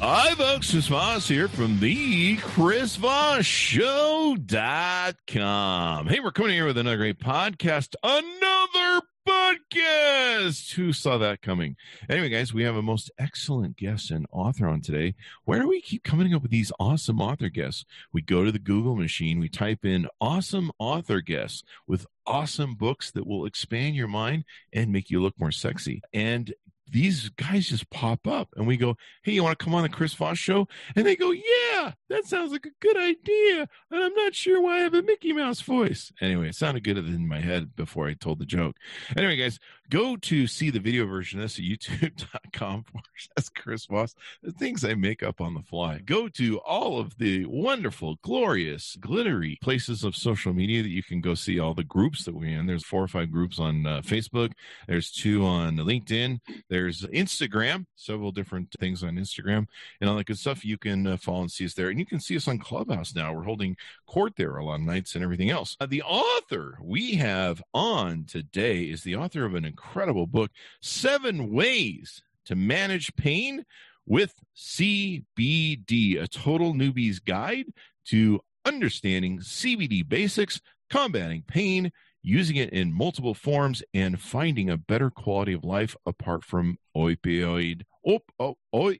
Hi, folks. Chris Voss here from the Chris Voss Show.com. Hey, we're coming here with another great podcast. Another podcast. Who saw that coming? Anyway, guys, we have a most excellent guest and author on today. Where do we keep coming up with these awesome author guests? We go to the Google machine, we type in awesome author guests with awesome books that will expand your mind and make you look more sexy. And these guys just pop up and we go, Hey, you want to come on the Chris Voss show? And they go, Yeah, that sounds like a good idea. And I'm not sure why I have a Mickey Mouse voice. Anyway, it sounded good in my head before I told the joke. Anyway, guys, go to see the video version of this at youtube.com. That's Chris Voss. The things I make up on the fly. Go to all of the wonderful, glorious, glittery places of social media that you can go see all the groups that we're in. There's four or five groups on uh, Facebook. There's two on LinkedIn. Instagram, several different things on Instagram and all that good stuff. You can uh, follow and see us there. And you can see us on Clubhouse now. We're holding court there a lot of nights and everything else. Uh, the author we have on today is the author of an incredible book, Seven Ways to Manage Pain with CBD, a total newbie's guide to understanding CBD basics, combating pain, using it in multiple forms, and finding a better quality of life apart from opioid. Op, oh, oh,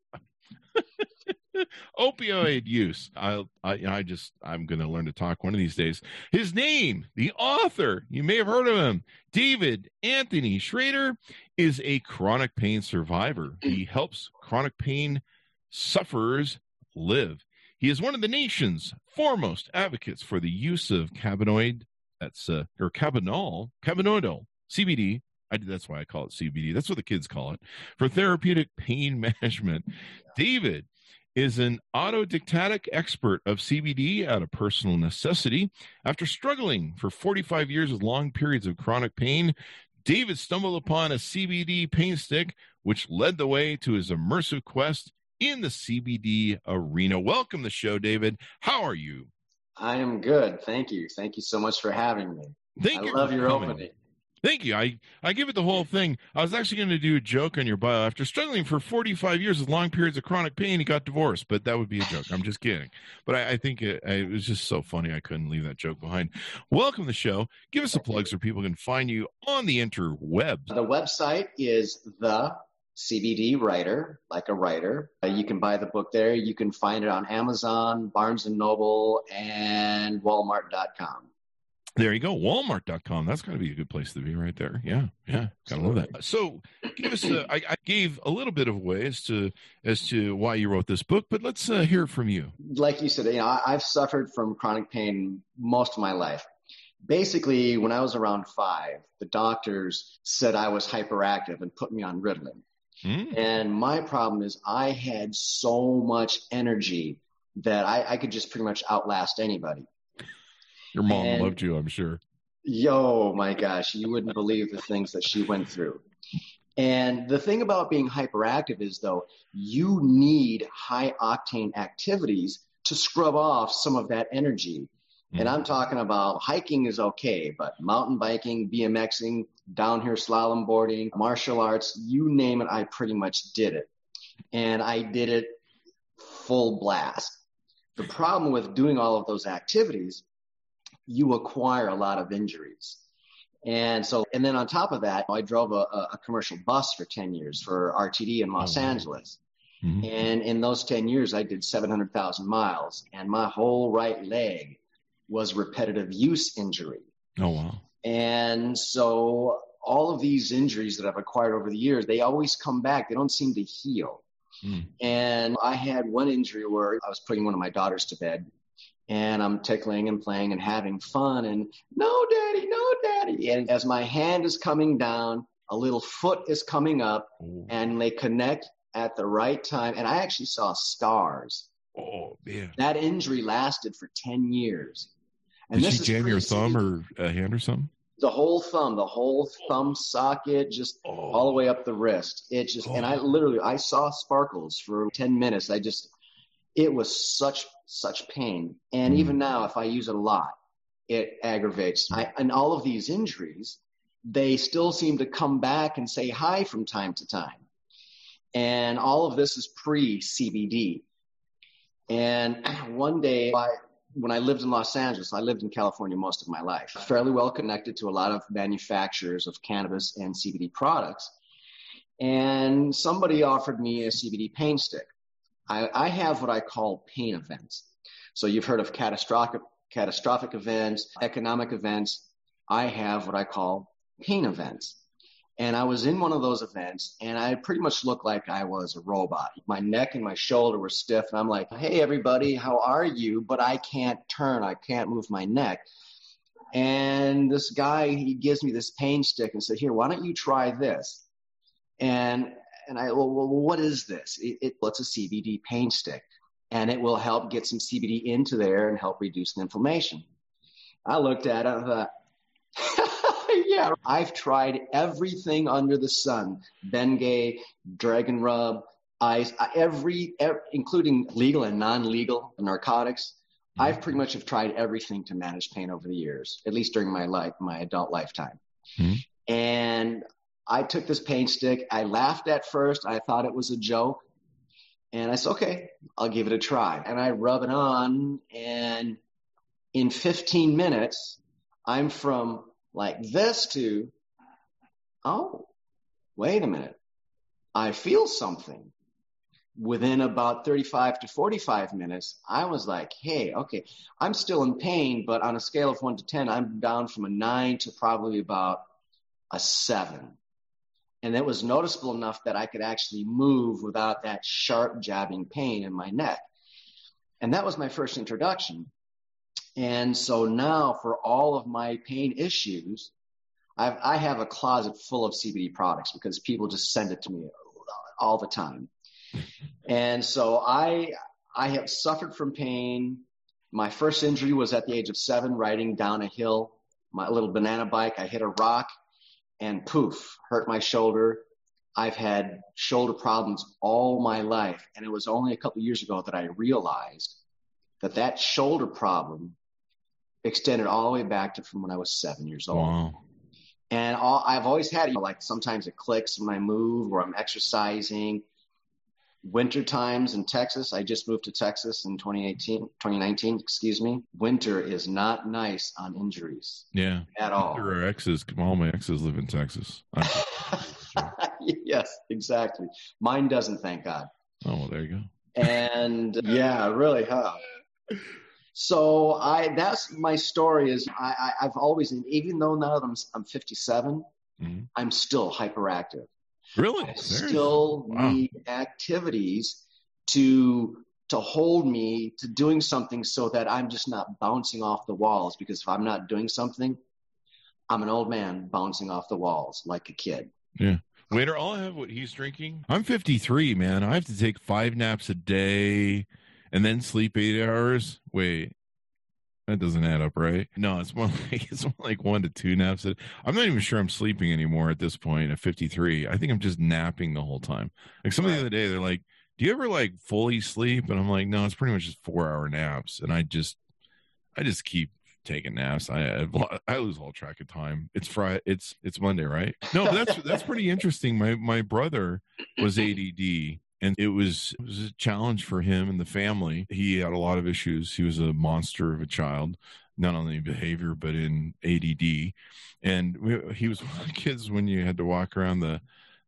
opioid use. I, I, I just, I'm going to learn to talk one of these days. His name, the author, you may have heard of him, David Anthony Schroeder, is a chronic pain survivor. He helps chronic pain sufferers live. He is one of the nation's foremost advocates for the use of cannabinoid, that's uh, or cannabinol, cannabinoidal, CBD, I, that's why I call it CBD. That's what the kids call it for therapeutic pain management. David is an autodidactic expert of CBD out of personal necessity. After struggling for 45 years with long periods of chronic pain, David stumbled upon a CBD pain stick, which led the way to his immersive quest in the CBD arena. Welcome to the show, David. How are you? I am good. Thank you. Thank you so much for having me. Thank I you. love your coming. opening. Thank you. I, I give it the whole thing. I was actually going to do a joke on your bio. After struggling for 45 years with long periods of chronic pain, he got divorced, but that would be a joke. I'm just kidding. But I, I think it, it, was just so funny. I couldn't leave that joke behind. Welcome to the show. Give us a plug so people can find you on the interwebs. The website is the CBD Writer, like a writer. Uh, you can buy the book there. You can find it on Amazon, Barnes and Noble, and Walmart.com. There you go, Walmart.com. That's got to be a good place to be right there. Yeah, yeah, gotta love that. So, give us. A, I, I gave a little bit of way as to as to why you wrote this book, but let's uh, hear from you. Like you said, you know, I, I've suffered from chronic pain most of my life. Basically, when I was around five, the doctors said I was hyperactive and put me on Ritalin. Mm. And my problem is I had so much energy that I, I could just pretty much outlast anybody. Your mom And- loved you, I'm sure. Yo, my gosh, you wouldn't believe the things that she went through. And the thing about being hyperactive is, though, you need high octane activities to scrub off some of that energy. And I'm talking about hiking is okay, but mountain biking, BMXing, down here slalom boarding, martial arts, you name it, I pretty much did it. And I did it full blast. The problem with doing all of those activities, you acquire a lot of injuries. And so, and then on top of that, I drove a, a commercial bus for 10 years for RTD in Los Oh, wow. Angeles. Mhm. And in those 10 years, I did 700,000 miles and my whole right leg was repetitive use injury. Oh wow. And so all of these injuries that I've acquired over the years, they always come back. They don't seem to heal. Mm. And I had one injury where I was putting one of my daughters to bed and I'm tickling and playing and having fun and no daddy, no daddy. And as my hand is coming down, a little foot is coming up Oh. and they connect at the right time, and I actually saw stars. Oh man, That injury lasted for 10 years. Did she jam your thumb or a hand or something? the whole thumb, the whole thumb socket, just Oh, all the way up the wrist. It just, and I literally, I saw sparkles for 10 minutes. I just, it was such, such pain. And Mm. even now, if I use it a lot, it aggravates. I, and all of these injuries, they still seem to come back and say hi from time to time. And all of this is pre CBD. And one day, I, when I lived in Los Angeles, I lived in California most of my life, fairly well connected to a lot of manufacturers of cannabis and CBD products. And somebody offered me a CBD pain stick. I, I have what I call pain events. So you've heard of catastrophic, catastrophic events, economic events. I have what I call pain events. And I was in one of those events and I pretty much looked like I was a robot. My neck and my shoulder were stiff. And I'm like, hey, everybody, how are you? But I can't turn. I can't move my neck. And this guy, he gives me this pain stick and said, here, why don't you try this? And, and I, well, what is this? It, it, well, it's a CBD pain stick and it will help get some CBD into there and help reduce the inflammation. I looked at it and thought, yeah, I've tried everything under the sun Bengay, Dragon Rub, ice, every, every including legal and non legal narcotics. I've pretty much have tried everything to manage pain over the years, at least during my life, my adult lifetime. Mhm. And I took this pain stick. I laughed at first. I thought it was a joke. And I said, okay, I'll give it a try. And I rub it on. And in 15 minutes, I'm from like this to, oh, wait a minute. I feel something. Within about 35 to 45 minutes, I was like, hey, okay, I'm still in pain, but on a scale of one to 10, I'm down from a nine to probably about a seven. And it was noticeable enough that I could actually move without that sharp jabbing pain in my neck. And that was my first introduction. And so now for all of my pain issues, I've, I have a closet full of CBD products because people just send it to me all the time. And so I, I have suffered from pain. My first injury was at the age of seven, riding down a hill, my little banana bike. I hit a rock and poof, hurt my shoulder. I've had shoulder problems all my life. And it was only a couple years ago that I realized that that shoulder problem extended all the way back to from when I was seven years old. Wow. And all, I've always had, you know, like sometimes it clicks when I move or I'm exercising. Winter times in Texas, I just moved to Texas in 2018, 2019, excuse me. Winter is not nice on injuries Yeah. at all. There are exes. All my exes live in Texas. Yes, exactly. Mine doesn't, thank God. oh, well, there you go. And yeah, really, huh? So I, that's my story is I, I, I've always, even though now that I'm, I'm 57, Mhm. I'm still hyperactive. Really? I still Wow. need activities to to hold me to doing something so that I'm just not bouncing off the walls because if I'm not doing something, I'm an old man bouncing off the walls like a kid. Yeah. Waiter, I'll have what he's drinking. I'm 53, man. I have to take five naps a day and then sleep eight hours. Wait, that doesn't add up, right? No, it's more like it's more like one to two naps. I'm not even sure I'm sleeping anymore at this point at 53. I think I'm just napping the whole time. Like somebody the other day, they're like, "Do you ever like fully sleep?" And I'm like, "No, it's pretty much just four hour naps." And I just, I just keep taking naps. I I lose all track of time. It's Friday. It's it's Monday, right? No, that's that's pretty interesting. My my brother was ADD, and it was it was a challenge for him and the family. He had a lot of issues. He was a monster of a child, not only in behavior but in ADD. And we, he was one of the kids when you had to walk around the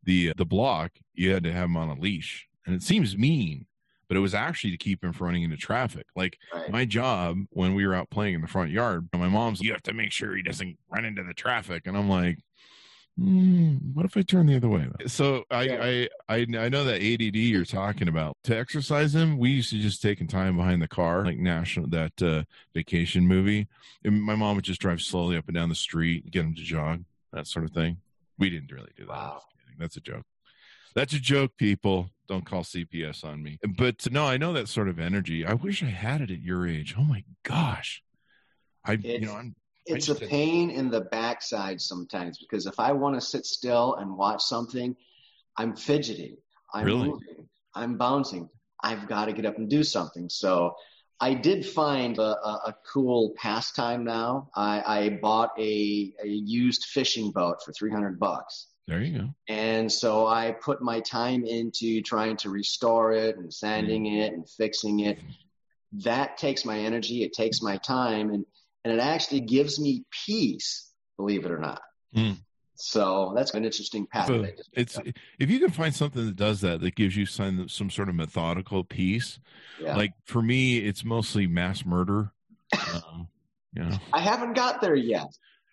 the the block, you had to have him on a leash, and it seems mean. But it was actually to keep him from running into traffic. Like Right. my job when we were out playing in the front yard, my mom's, you have to make sure he doesn't run into the traffic. And I'm like, hmm, what if I turn the other way? So I, Yeah. I, I, I know that ADD you're talking about to exercise him. We used to just taking time behind the car, like national, that uh, vacation movie. And my mom would just drive slowly up and down the street, get him to jog, that sort of thing. We didn't really do that. Wow. That's a joke. That's a joke, people. Don't call CPS on me. But no, I know that sort of energy. I wish I had it at your age. Oh my gosh. I it's, you know, I'm it's a pain in the backside sometimes because if I want to sit still and watch something, I'm fidgeting, I'm Really? moving, I'm bouncing. I've got to get up and do something. So I did find a, a, a cool pastime now. I, I bought a, a used fishing boat for 300 bucks. there you go. And so I put my time into trying to restore it and sanding mm. it and fixing it. That takes my energy, it takes my time, and, and it actually gives me peace, believe it or not. Hmm. So that's an interesting path. So that I just it's up. if you can find something that does that, that gives you some some sort of methodical peace. yeah. Like for me, it's mostly mass murder. Um, you know, I haven't got there yet.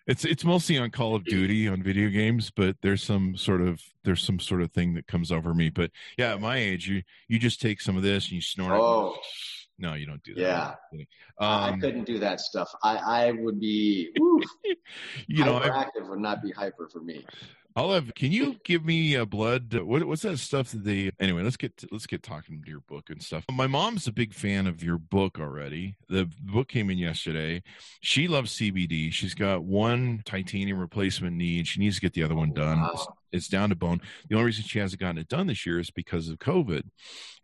it's it's mostly on Call of Duty on video games, but there's some sort of there's some sort of thing that comes over me. But yeah, at my age, you you just take some of this and you snort Oh. it. No, you don't do that. Yeah. I Um, couldn't do that stuff. I, I would be, you know, I, hyperactive would not be hyper for me. I'll. Can you give me a blood? What, what's that stuff that they? Anyway, let's get to, let's get talking to your book and stuff. My mom's a big fan of your book already. The book came in yesterday. She loves CBD. She's got one titanium replacement knee, and she needs to get the other one done. Wow. It's, it's down to bone. The only reason she hasn't gotten it done this year is because of COVID,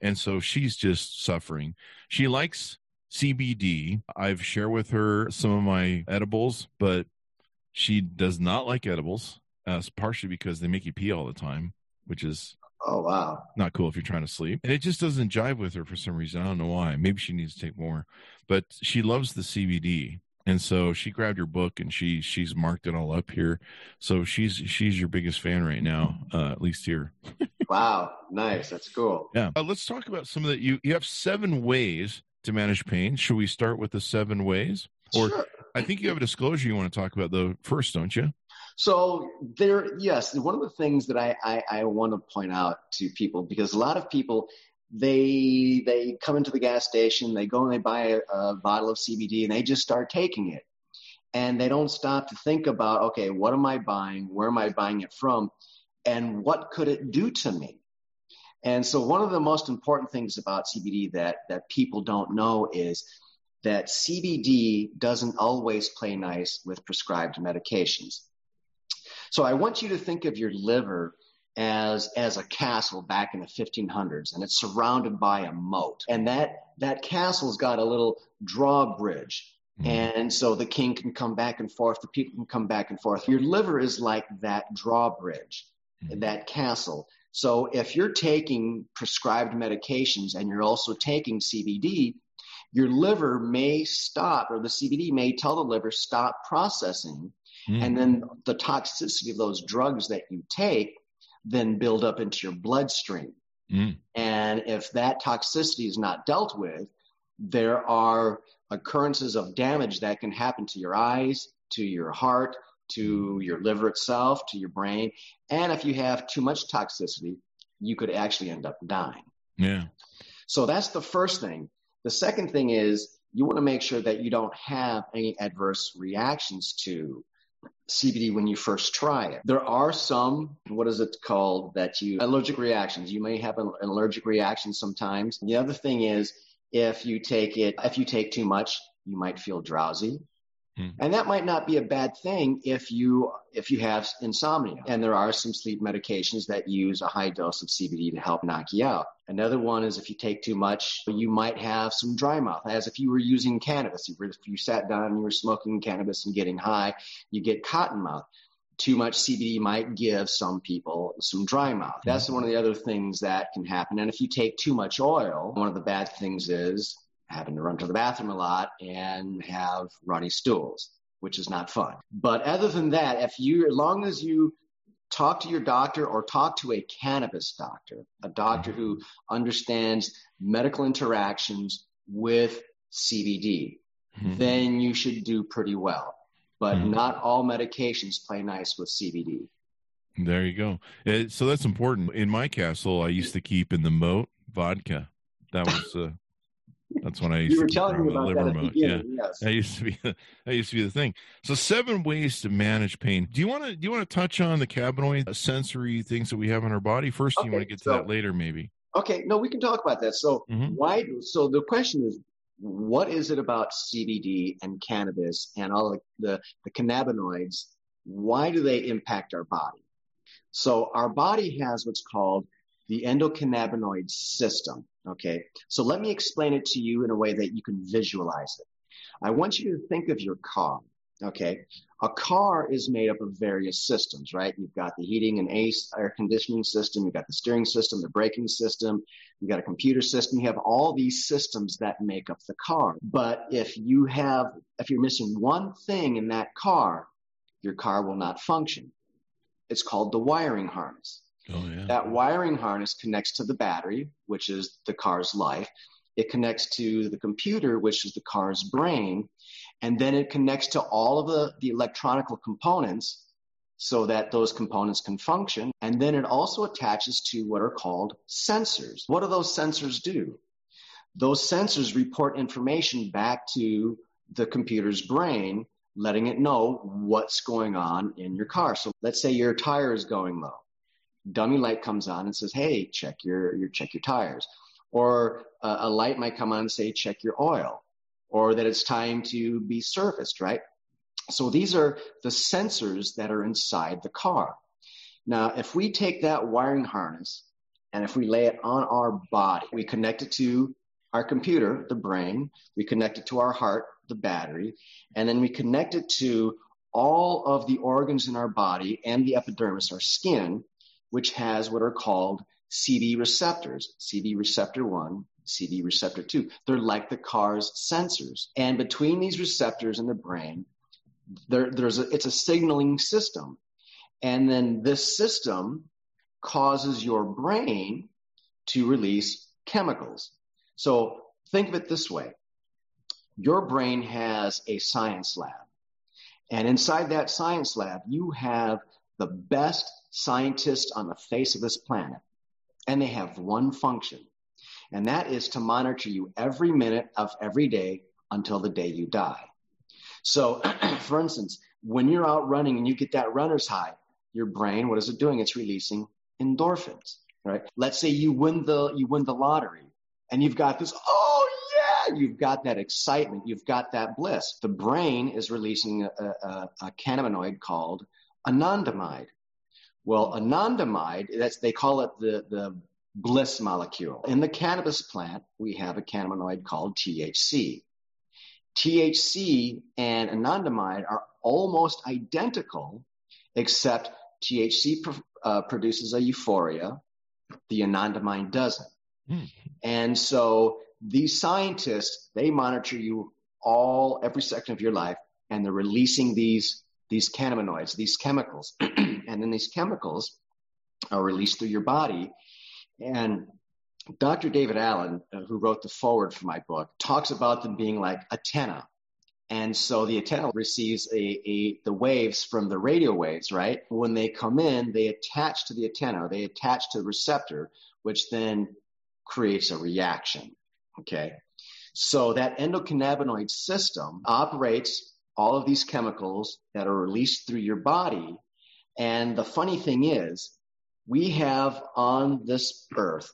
and so she's just suffering. She likes CBD. I've shared with her some of my edibles, but she does not like edibles. Uh, partially because they make you pee all the time, which is Oh, wow. not cool if you're trying to sleep. And it just doesn't jive with her for some reason. I don't know why. Maybe she needs to take more. But she loves the CBD. And so she grabbed your book and she she's marked it all up here. So she's she's your biggest fan right now, uh, at least here. Wow. Nice. That's cool. Yeah. Uh, let's talk about some of that. You you have seven ways to manage pain. Should we start with the seven ways? Or Sure. I think you have a disclosure you want to talk about though first, don't you? So there, yes, one of the things that I, I, I want to point out to people because a lot of people they they come into the gas station, they go and they buy a, a bottle of CBD and they just start taking it, and they don't stop to think about okay, what am I buying? Where am I buying it from? And what could it do to me? And so one of the most important things about CBD that that people don't know is that CBD doesn't always play nice with prescribed medications. So I want you to think of your liver as as a castle back in the 1500s, and it's surrounded by a moat, and that that castle's got a little drawbridge. Mhm. And so the king can come back and forth, the people can come back and forth. Your liver is like that drawbridge, Mhm. that castle. So if you're taking prescribed medications and you're also taking CBD, your liver may stop, or the CBD may tell the liver, stop processing Mm. and then the toxicity of those drugs that you take then build up into your bloodstream. Mm. And if that toxicity is not dealt with, there are occurrences of damage that can happen to your eyes, to your heart, to your liver itself, to your brain. And if you have too much toxicity, you could actually end up dying. Yeah. So that's the first thing. The second thing is you want to make sure that you don't have any adverse reactions to CBD when you first try it. There are some, what is it called, that you, allergic reactions. You may have an, allergic reaction sometimes. The other thing is if you take it, if you take too much, you might feel drowsy. Hmm. And that might not be a bad thing if you if you have insomnia. And there are some sleep medications that use a high dose of CBD to help knock you out. Another one is if you take too much, you might have some dry mouth, as if you were using cannabis. If you sat down and you were smoking cannabis and getting high, you get cotton mouth. Too much CBD might give some people some dry mouth. That's one of the other things that can happen. And if you take too much oil, one of the bad things is having to run to the bathroom a lot and have runny stools, which is not fun. But other than that, if you, as long as you talk to your doctor or talk to a cannabis doctor, a doctor who understands medical interactions with CBD, Mhm. then you should do pretty well. But Mhm. not all medications play nice with CBD. There you go. Uh, so that's important. In my castle, I used to keep in the moat vodka. That was uh, That's when I used you were to telling me about liver that at the mode. Yeah. Yes. That used to be that used to be the thing. So seven ways to manage pain. Do you want to do you want to touch on the cannabinoid uh, sensory things that we have in our body first? Do you want to get to so- that later, maybe? Okay, no, we can talk about that. So Mhm. why? So the question is, what is it about CBD and cannabis and all the, the the cannabinoids? Why do they impact our body? So our body has what's called the endocannabinoid system. Okay, so let me explain it to you in a way that you can visualize it. I want you to think of your car. Okay, a car is made up of various systems, right? You've got the heating and air conditioning system, you've got the steering system, the braking system, you've got a computer system, you have all these systems that make up the car. But if you have, if you're missing one thing in that car, your car will not function. It's called the wiring harness. Oh yeah. That wiring harness connects to the battery, which is the car's life. It connects to the computer, which is the car's brain. And then it connects to all of the, the electronical components so that those components can function. And then it also attaches to what are called sensors. What do those sensors do? Those sensors report information back to the computer's brain, letting it know what's going on in your car. So let's say your tire is going low dummy light comes on and says, "Hey, check your, your check your tires," or uh, a light might come on and say, "Check your oil," or that it's time to be serviced. Right. So these are the sensors that are inside the car. Now, if we take that wiring harness and if we lay it on our body, we connect it to our computer, the brain, we connect it to our heart, the battery, and then we connect it to all of the organs in our body and the epidermis, our skin, which has what are called CB receptors, CB receptor 1, CB receptor 2. They're like the car's sensors. And between these receptors in the brain, there, there's a, it's a signaling system. And then this system causes your brain to release chemicals. So think of it this way. Your brain has a science lab. And inside that science lab, you have the best scientists on the face of this planet. And they have one function. And that is to monitor you every minute of every day until the day you die. So, for instance, when you're out running and you get that runner's high, your brain, what is it doing? It's releasing endorphins, right? Let's say you win the, you win the lottery and you've got this, oh yeah, you've got that excitement. You've got that bliss. The brain is releasing a, a, a cannabinoid called anandamide. Well, anandamide, that's, they call it the, the bliss molecule. In the cannabis plant, we have a cannabinoid called THC. THC and anandamide are almost identical, except THC pr- uh, produces a euphoria, the anandamide doesn't. Hmm. And so these scientists, they monitor you all, every second of your life, and they're releasing these, these cannabinoids, these chemicals. and then these chemicals are released through your body. And Dr. David Allen, uh, who wrote the foreword for my book, talks about them being like antenna. And so the antenna receives a, a, the waves from the radio waves, right? When they come in, they attach to the antenna, they attach to the receptor, which then creates a reaction. Okay. So that endocannabinoid system operates all of these chemicals that are released through your body. And the funny thing is, we have on this earth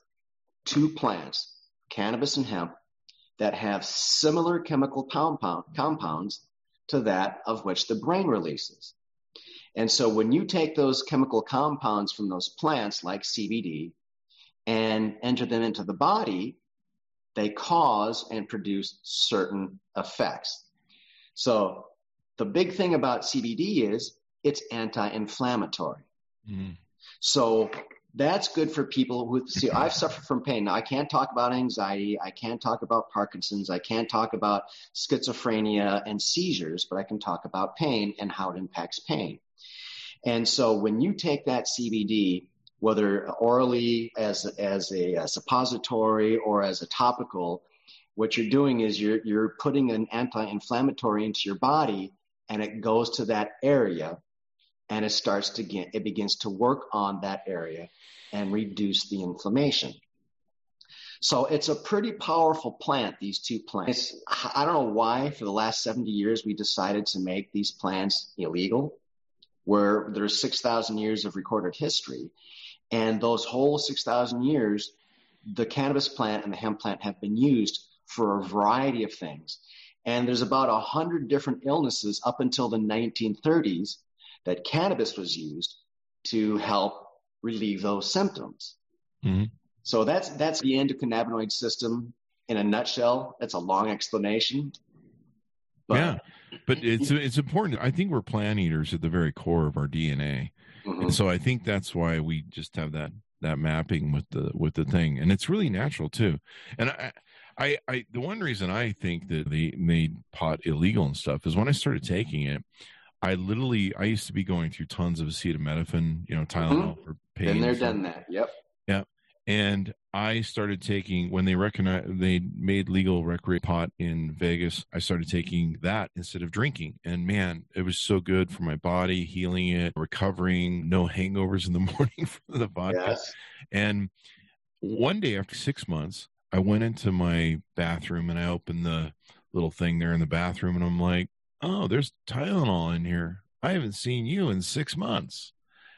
two plants, cannabis and hemp, that have similar chemical compound, compounds to that of which the brain releases. And so when you take those chemical compounds from those plants like CBD and enter them into the body, they cause and produce certain effects. So the big thing about CBD is it's anti-inflammatory. Mhm. So that's good for people who see I've suffered from pain. Now I can't talk about anxiety, I can't talk about Parkinson's, I can't talk about schizophrenia and seizures, but I can talk about pain and how it impacts pain. And so when you take that CBD, whether orally as as a, a suppository or as a topical, what you're doing is you're you're putting an anti-inflammatory into your body and it goes to that area and it starts to get it begins to work on that area and reduce the inflammation. So it's a pretty powerful plant, these two plants. I don't know why for the last 70 years we decided to make these plants illegal, where there's 6,000 years of recorded history. And those whole 6,000 years, the cannabis plant and the hemp plant have been used for a variety of things. And there's about a 100 different illnesses up until the 1930s that cannabis was used to help relieve those symptoms. Mm-hmm. So that's that's the endocannabinoid system in a nutshell. That's a long explanation. But, yeah, but it's it's important. I think we're plant eaters at the very core of our DNA, mm-hmm. and so I think that's why we just have that that mapping with the with the thing, and it's really natural too. And I. I, I the one reason I think that they made pot illegal and stuff is when I started taking it, I literally I used to be going through tons of acetaminophen, you know, Tylenol mm-hmm. for pain. Been there, done that. Yep. Yep. and I started taking when they recognized they made legal recreate pot in Vegas. I started taking that instead of drinking, and man, it was so good for my body, healing it, recovering, no hangovers in the morning from the vodka. Yes. And one day after six months, I went into my bathroom and I opened the little thing there in the bathroom, and I'm like, "Oh, there's Tylenol in here. I haven't seen you in six months."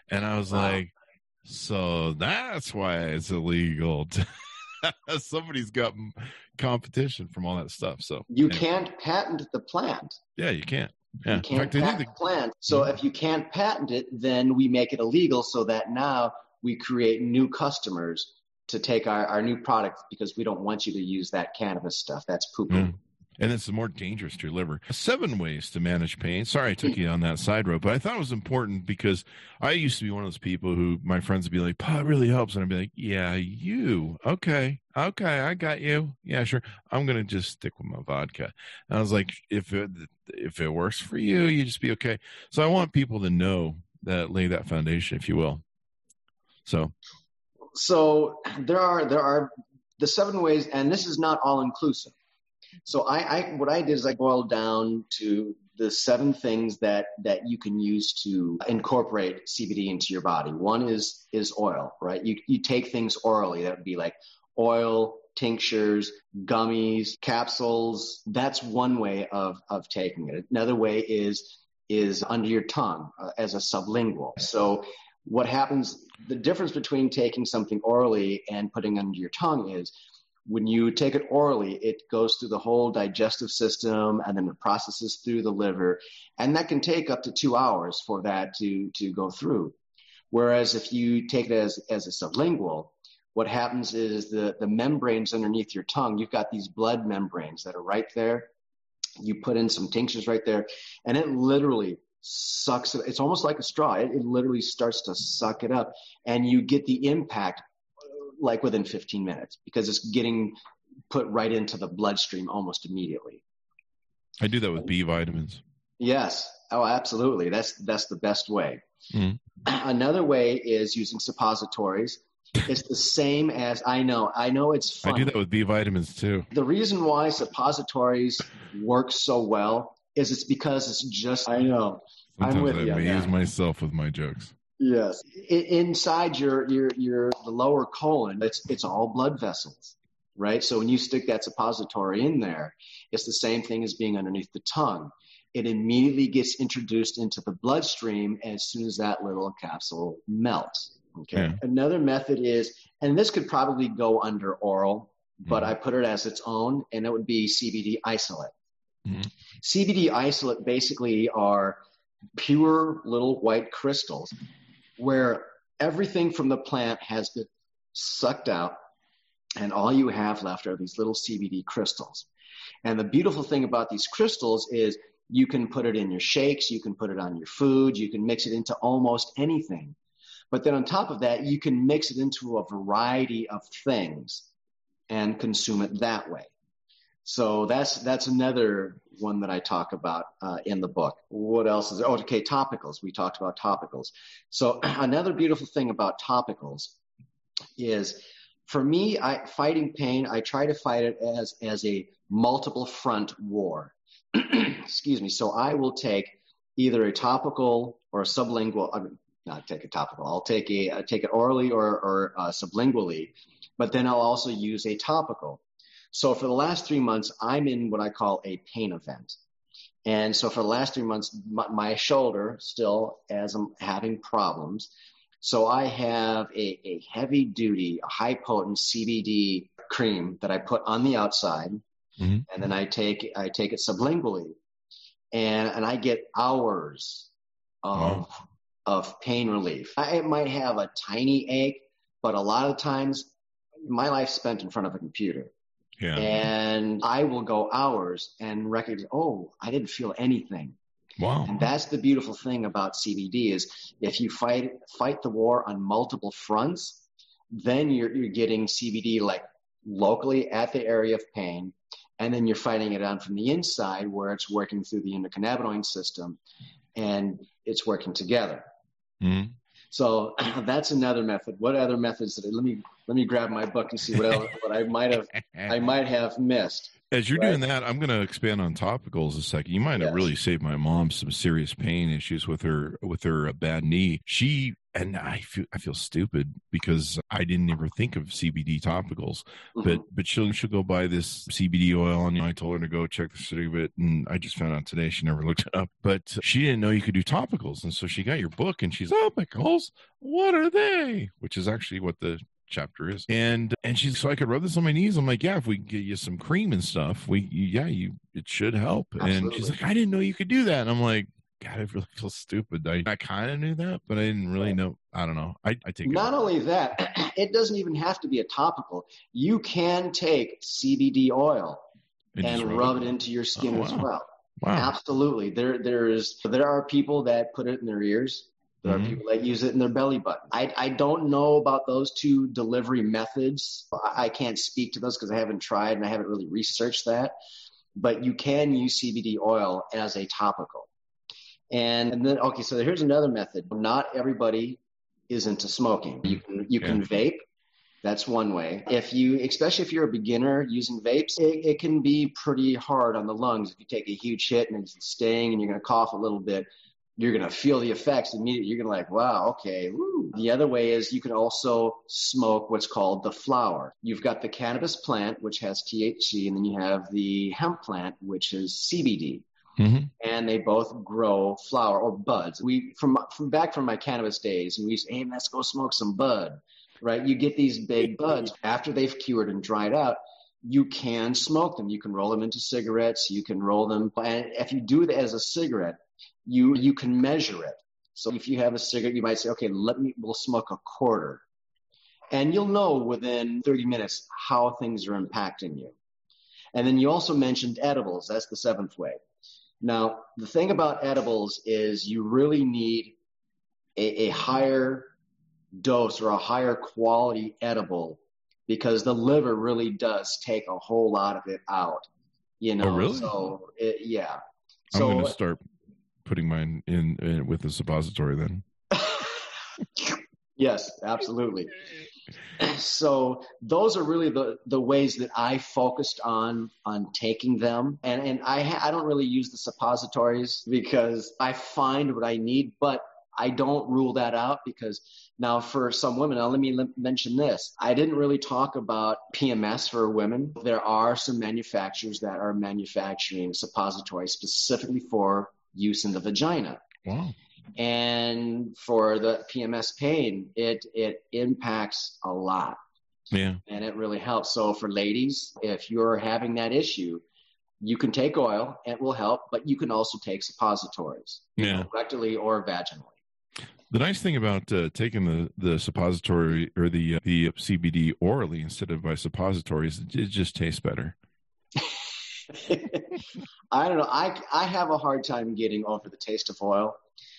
And I was wow. like, so that's why it's illegal. Somebody's got competition from all that stuff. So you anyway. can't patent the plant. Yeah, you can't. Yeah. You can't fact, patent the plant. So mm-hmm. if you can't patent it, then we make it illegal so that now we create new customers to take our, our new product because we don't want you to use that cannabis stuff. That's poo poo. Mm and it's more dangerous to your liver. Seven ways to manage pain. Sorry I took you on that side road, but I thought it was important because I used to be one of those people who my friends would be like, "Pot really helps," and I'd be like, "Yeah, you okay? Okay, I got you. Yeah, sure. I'm gonna just stick with my vodka." And I was like, "If it if it works for you, you just be okay." So I want people to know that lay that foundation, if you will. So, so there are there are the seven ways, and this is not all inclusive so I, I what I did is I boiled down to the seven things that that you can use to incorporate CBD into your body. One is is oil, right? You you take things orally. That would be like oil, tinctures, gummies, capsules. That's one way of of taking it. Another way is is under your tongue uh, as a sublingual. So what happens? The difference between taking something orally and putting under your tongue is when you take it orally, it goes through the whole digestive system and then it processes through the liver. And that can take up to two hours for that to, to go through. Whereas if you take it as, as a sublingual, what happens is the, the membranes underneath your tongue, you've got these blood membranes that are right there. You put in some tinctures right there, and it literally sucks it. It's almost like a straw. It, it literally starts to suck it up, and you get the impact like within 15 minutes because it's getting put right into the bloodstream almost immediately. I do that with B vitamins. Yes. Oh, absolutely. That's that's the best way. Mm. Another way is using suppositories. It's the same as I know. I know it's fun. I do that with B vitamins too. The reason why suppositories work so well is it's because it's just I know. Sometimes I'm with I you. I amaze myself with my jokes. Yes. inside your, your, your, the lower colon, it's, it's all blood vessels, right? So when you stick that suppository in there, it's the same thing as being underneath the tongue. It immediately gets introduced into the bloodstream as soon as that little capsule melts. Okay. Yeah. Another method is, and this could probably go under oral, but mm-hmm. I put it as its own, and it would be CBD isolate. Mm-hmm. CBD isolate basically are pure little white crystals where everything from the plant has been sucked out and all you have left are these little CBD crystals. And the beautiful thing about these crystals is you can put it in your shakes, you can put it on your food, you can mix it into almost anything. But then on top of that, you can mix it into a variety of things and consume it that way. So that's that's another one that I talk about uh, in the book. What else is there? Oh, okay, topicals. We talked about topicals. So another beautiful thing about topicals is, for me, I, fighting pain. I try to fight it as as a multiple front war. Excuse me. So I will take either a topical or a sublingual. I mean, not take a topical. I'll take a take it orally or or uh, sublingually but then I'll also use a topical. So for the last three months, I'm in what I call a pain event. And so for the last three months, my, my shoulder still, as I'm having problems. So I have a, a heavy duty, high potent CBD cream that I put on the outside. Mm-hmm. And then I take, I take it sublingually and, and I get hours of, of pain relief. I might have a tiny ache, but a lot of times my life spent in front of a computer. Yeah. And I will go hours and recognize, oh, I didn't feel anything. Wow. And that's the beautiful thing about CBD is if you fight fight the war on multiple fronts, then you're you're getting CBD like locally at the area of pain, and then you're fighting it on from the inside where it's working through the endocannabinoid system, and it's working together. Mm-hmm. So that's another method. What other methods? That, let me let me grab my book and see what what I might have I might have missed. As you're right? doing that, I'm going to expand on topicals a second. You might have really saved my mom some serious pain issues with her with her uh, bad knee. She and I feel I feel stupid because I didn't ever think of CBD topicals, mm-hmm. but but she'll she'll go buy this CBD oil, and you know, I told her to go check the certificate, and I just found out today she never looked it up, but she didn't know you could do topicals, and so she got your book, and she's topicals. What are they? Which is actually what the chapter is. And and she's so I could rub this on my knees. I'm like, yeah, if we get you some cream and stuff, we yeah, you it should help. Absolutely. And she's like, I didn't know you could do that. And I'm like, God, I really feel stupid. I, I kind of knew that, but I didn't really know. I don't know. I, I take not only that, it doesn't even have to be a topical. You can take CBD oil and, and rub it into your oh, skin oh, wow. as well. Wow. Absolutely. There, there is, there are people that put it in their ears. There mm-hmm. are people that use it in their belly button. I, I don't know about those two delivery methods. I, can't speak to those because I haven't tried and I haven't really researched that. But you can use CBD oil as a topical. And, and then, okay, so here's another method. Not everybody is into smoking. You can, you can vape. That's one way. If you, especially if you're a beginner using vapes, it, it can be pretty hard on the lungs. If you take a huge hit and it's staying and you're going to cough a little bit, you're going to feel the effects immediately. You're going to like, wow, okay. Woo. The other way is you can also smoke what's called the flower. You've got the cannabis plant, which has THC, and then you have the hemp plant, which is CBD. Mm-hmm. And they both grow flower or buds. We from from back from my cannabis days, and we used, hey, let's go smoke some bud, right? You get these big buds after they've cured and dried out you can smoke them. You can roll them into cigarettes. You can roll them. And if you do it as a cigarette, you you can measure it. So if you have a cigarette, you might say, okay, let me we'll smoke a quarter, and you'll know within 30 minutes how things are impacting you. And then you also mentioned edibles. That's the seventh way. Now, the thing about edibles is you really need a, a higher dose or a higher quality edible because the liver really does take a whole lot of it out. You oh, know, oh, really? so it, yeah. I'm going to start putting mine in, in with the suppository then. yes, absolutely. So those are really the, the ways that I focused on on taking them, and and I ha- I don't really use the suppositories because I find what I need, but I don't rule that out because now for some women, now let me l- mention this. I didn't really talk about PMS for women. There are some manufacturers that are manufacturing suppositories specifically for use in the vagina. Wow. And for the PMS pain, it it impacts a lot. Yeah. And it really helps. So for ladies, if you're having that issue, you can take oil, it will help, but you can also take suppositories, yeah. rectally or vaginally. The nice thing about uh, taking the, the suppository or the uh, the CBD orally instead of by suppository is it just tastes better. I don't know. I, I have a hard time getting over the taste of oil.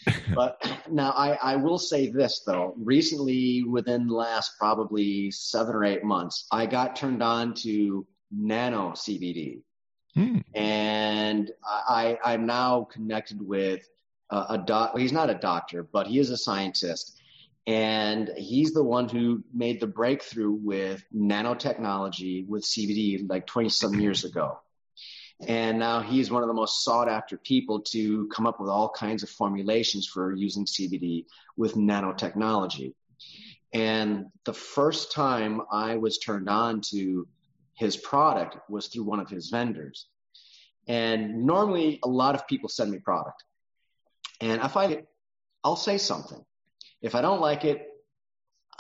but now I, I will say this though. Recently, within the last probably seven or eight months, I got turned on to nano CBD. Hmm. And I, I'm now connected with a, a doc. Well, he's not a doctor, but he is a scientist. And he's the one who made the breakthrough with nanotechnology with CBD like 20 some years ago. And now he's one of the most sought after people to come up with all kinds of formulations for using CBD with nanotechnology. And the first time I was turned on to his product was through one of his vendors. And normally a lot of people send me product. And if I, I'll say something. If I don't like it,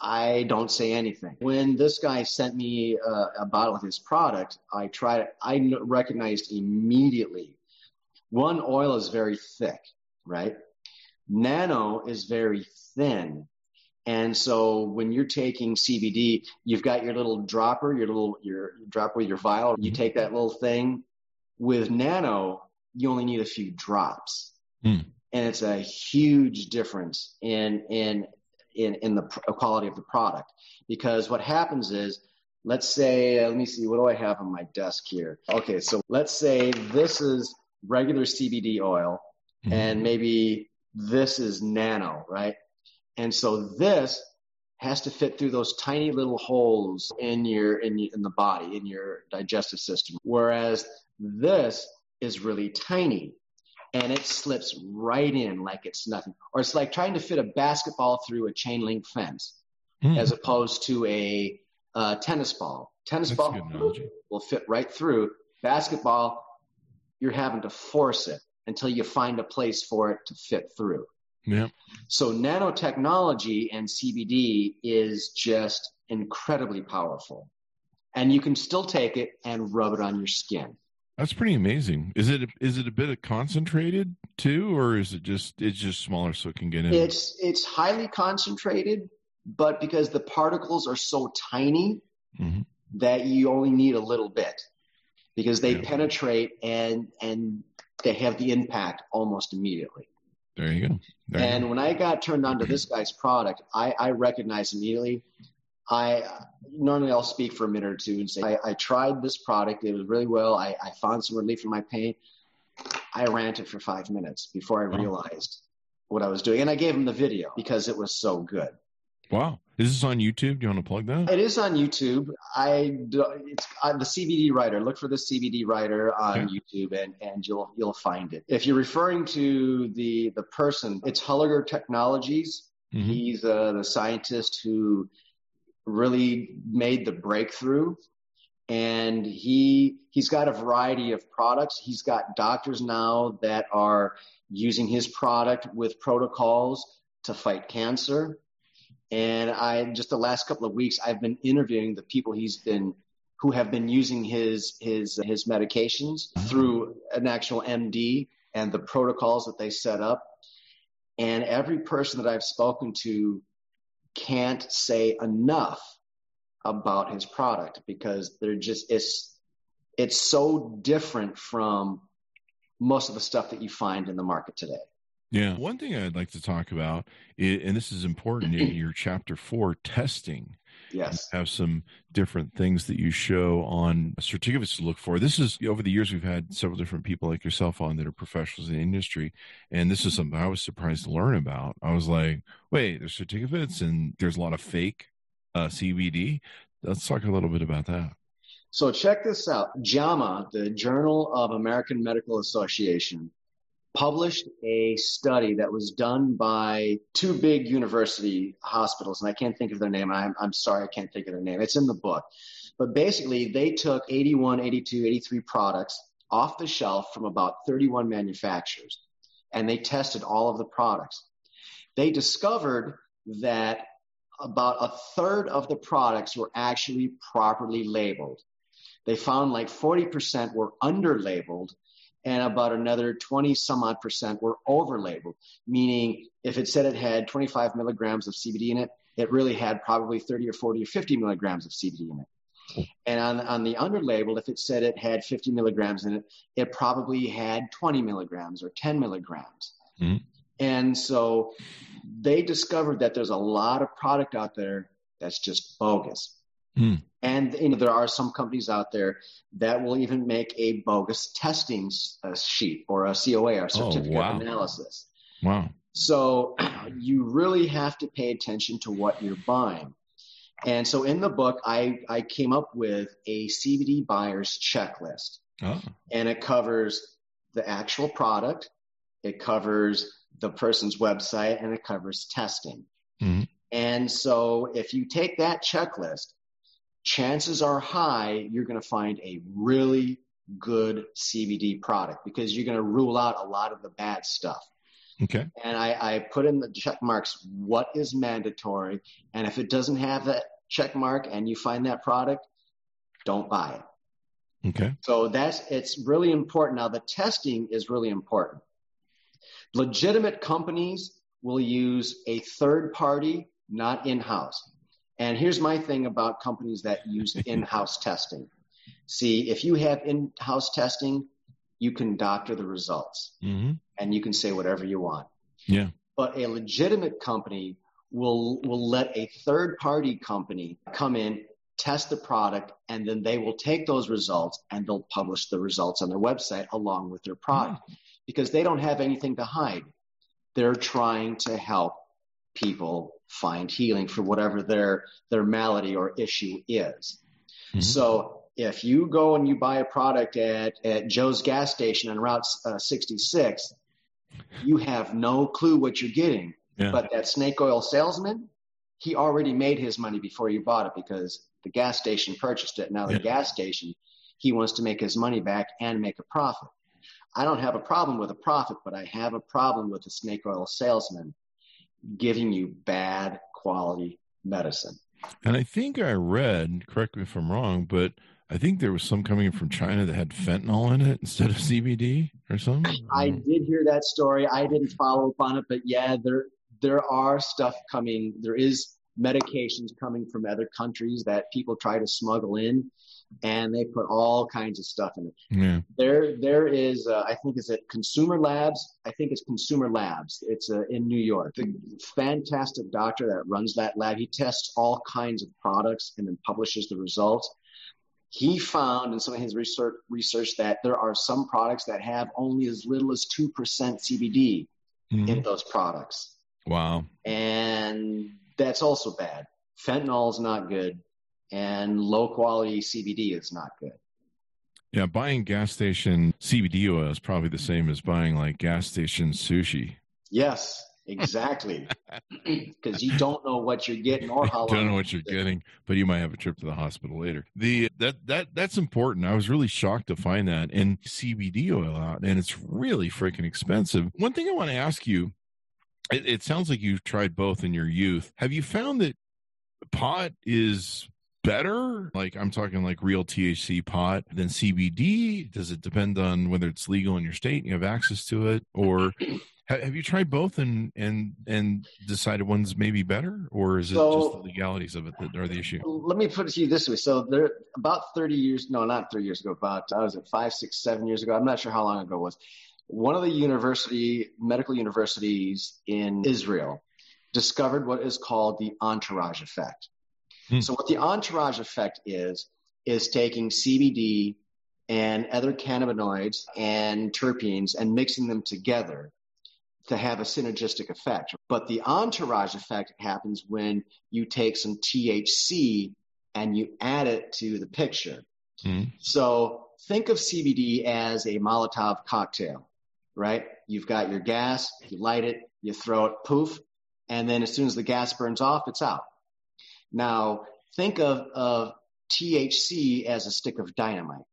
I don't say anything. When this guy sent me a, a bottle of his product, I tried I recognized immediately. One oil is very thick, right? Nano is very thin. And so when you're taking CBD, you've got your little dropper, your little your dropper with your vial. You mm-hmm. take that little thing. With nano, you only need a few drops. Mm. And it's a huge difference in in in, in the quality of the product. Because what happens is, let's say, let me see, what do I have on my desk here? Okay, so let's say this is regular CBD oil, mm-hmm. and maybe this is nano, right? And so this has to fit through those tiny little holes in your in, in the body in your digestive system whereas this is really tiny and it slips right in like it's nothing. Or it's like trying to fit a basketball through a chain link fence mm. as opposed to a uh, tennis ball. Tennis That's ball will fit right through. Basketball, you're having to force it until you find a place for it to fit through. Yeah. So nanotechnology and CBD is just incredibly powerful. And you can still take it and rub it on your skin. That's pretty amazing. Is it is it a bit of concentrated too, or is it just it's just smaller so it can get in? It's it's highly concentrated, but because the particles are so tiny mm-hmm. that you only need a little bit because they yeah. penetrate and and they have the impact almost immediately. There you go. There and you go. when I got turned on to this guy's product, I, I recognized immediately I normally I'll speak for a minute or two and say I, I tried this product. It was really well. I, I, found some relief from my pain. I ranted for five minutes before I realized what I was doing, and I gave him the video because it was so good. Wow, is this on YouTube? Do you want to plug that? It is on YouTube. I it's I'm the CBD writer. Look for the CBD writer on okay. YouTube, and and you'll you'll find it. If you're referring to the the person, it's Hulliger Technologies. Mm-hmm. He's uh, the scientist who really made the breakthrough. And he he's got a variety of products. He's got doctors now that are using his product with protocols to fight cancer. And i just the last couple of weeks i've been interviewing the people he's been who have been using his his his medications through an actual md and the protocols that they set up. And every person that i've spoken to can't say enough about his product because they're just it's it's so different from most of the stuff that you find in the market today. Yeah. One thing I'd like to talk about, and this is important in your chapter four testing. Yes. Have some different things that you show on certificates to look for. This is over the years, we've had several different people like yourself on that are professionals in the industry. And this is something I was surprised to learn about. I was like, wait, there's certificates and there's a lot of fake uh, CBD. Let's talk a little bit about that. So check this out. JAMA, the Journal of American Medical Association, published a study that was done by two big university hospitals, and I can't think of their name. I'm, I'm sorry, I can't think of their name. It's in the book. But basically, they took 81, 82, 83 products off the shelf from about 31 manufacturers, and they tested all of the products. They discovered that about a third of the products were actually properly labeled. They found like 40% were under labeled and about another 20 some odd percent were over labeled, meaning if it said it had 25 milligrams of CBD in it, it really had probably 30 or 40 or 50 milligrams of CBD in it. And on, on the under label, if it said it had 50 milligrams in it, it probably had 20 milligrams or 10 milligrams. Mm-hmm. And so they discovered that there's a lot of product out there that's just bogus. Mm. And you know, there are some companies out there that will even make a bogus testing uh, sheet or a COA or certificate oh, wow. of analysis. Wow. So you really have to pay attention to what you're buying. And so in the book, I, I came up with a CBD buyer's checklist. Oh. And it covers the actual product, it covers the person's website and it covers testing. Mm-hmm. And so if you take that checklist, chances are high you're going to find a really good CBD product because you're going to rule out a lot of the bad stuff. Okay. And I, I put in the check marks what is mandatory. And if it doesn't have that check mark and you find that product, don't buy it. Okay. So that's it's really important. Now the testing is really important. Legitimate companies will use a third party, not in-house. And here's my thing about companies that use in-house testing. See, if you have in-house testing, you can doctor the results hmm and you can say whatever you want. Yeah. But a legitimate company will will let a third party company come in, test the product, and then they will take those results and they'll publish the results on their website along with their product because they don't have anything to hide. They're trying to help people find healing for whatever their their malady or issue is. Mhm. So if you go and you buy a product at, at Joe's gas station on Route uh, 66, you have no clue what you're getting. Yeah. But that snake oil salesman, he already made his money before you bought it because the gas station purchased it. Now the Yeah. gas station, he wants to make his money back and make a profit. I don't have a problem with a profit, but I have a problem with the snake oil salesman giving you bad quality medicine. And I think I read, correct me if I'm wrong, but I think there was some coming from China that had fentanyl in it instead of CBD or something. I did hear that story. I didn't follow up on it, but yeah, there there are stuff coming. There is medications coming from other countries that people try to smuggle in, and they put all kinds of stuff in it. yeah. There there is uh, I think is it Consumer Labs. I think it's Consumer Labs. It's uh, in New York. The fantastic doctor that runs that lab. He tests all kinds of products and then publishes the results. He found in some of his research, research that there are some products that have only as little as 2% CBD Mhm. in those products. Wow. And that's also bad. Fentanyl is not good, and low quality CBD is not good. Yeah, buying gas station CBD oil is probably the same as buying like gas station sushi. Yes, exactly. Because you don't know what you're getting or how. You don't know what you're getting, but you might have a trip to the hospital later. The that that that's important. I was really shocked to find that in CBD oil out, and it's really freaking expensive. One thing I want to ask you, it, it sounds like you've tried both in your youth. Have you found that pot is better? Like I'm talking like real THC pot than CBD? Does it depend on whether it's legal in your state and you have access to it, or have you tried both and and and decided one's maybe better, or is it So- just the legalities of it that are the issue? Let me put it to you this way. So there, about 30 years, no, not 30 years ago, about, I was at five, six, seven years ago. I'm not sure how long ago it was. One of the university, medical universities in Israel discovered what is called the entourage effect. Hmm. So what the entourage effect is, is taking CBD and other cannabinoids and terpenes and mixing them together to have a synergistic effect. But the entourage effect happens when you take some THC and you add it to the picture. Mhm. So think of CBD as a Molotov cocktail, right? You've got your gas, you light it, you throw it, poof, and then as soon as the gas burns off, it's out. Now think of, of THC as a stick of dynamite.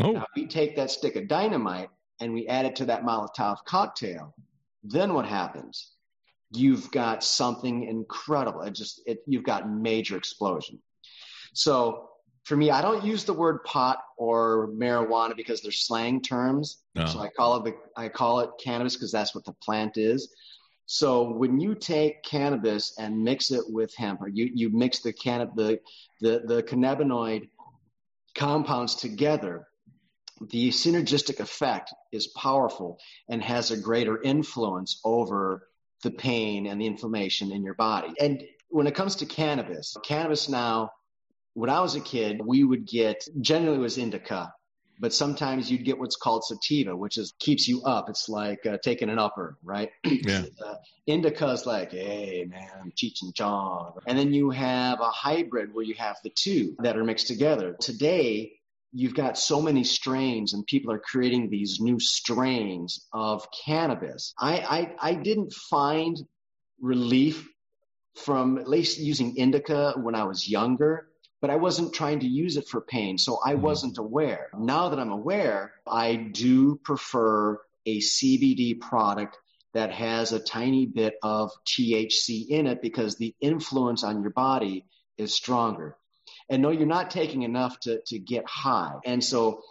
Oh, Now, if we take that stick of dynamite and we add it to that Molotov cocktail, then what happens? You've got something incredible. It just, it, you've got major explosion. So for me, I don't use the word pot or marijuana because they're slang terms. No. So I call it the, I call it cannabis because that's what the plant is. So when you take cannabis and mix it with hemp, or you, you mix the canna the, the, the cannabinoid compounds together, the synergistic effect is powerful and has a greater influence over the pain and the inflammation in your body. And when it comes to cannabis, cannabis now, when I was a kid, we would get generally was indica, but sometimes you'd get what's called sativa, which is keeps you up. It's like uh, taking an upper, right? Yeah. uh, indica is like, hey man, Cheech and Chong, and then you have a hybrid where you have the two that are mixed together. Today, you've got so many strains and people are creating these new strains of cannabis. I, I, I didn't find relief from at least using indica when I was younger, but I wasn't trying to use it for pain, so I mm-hmm. wasn't aware. Now that I'm aware, I do prefer a CBD product that has a tiny bit of THC in it because the influence on your body is stronger. And no, you're not taking enough to, to get high. And so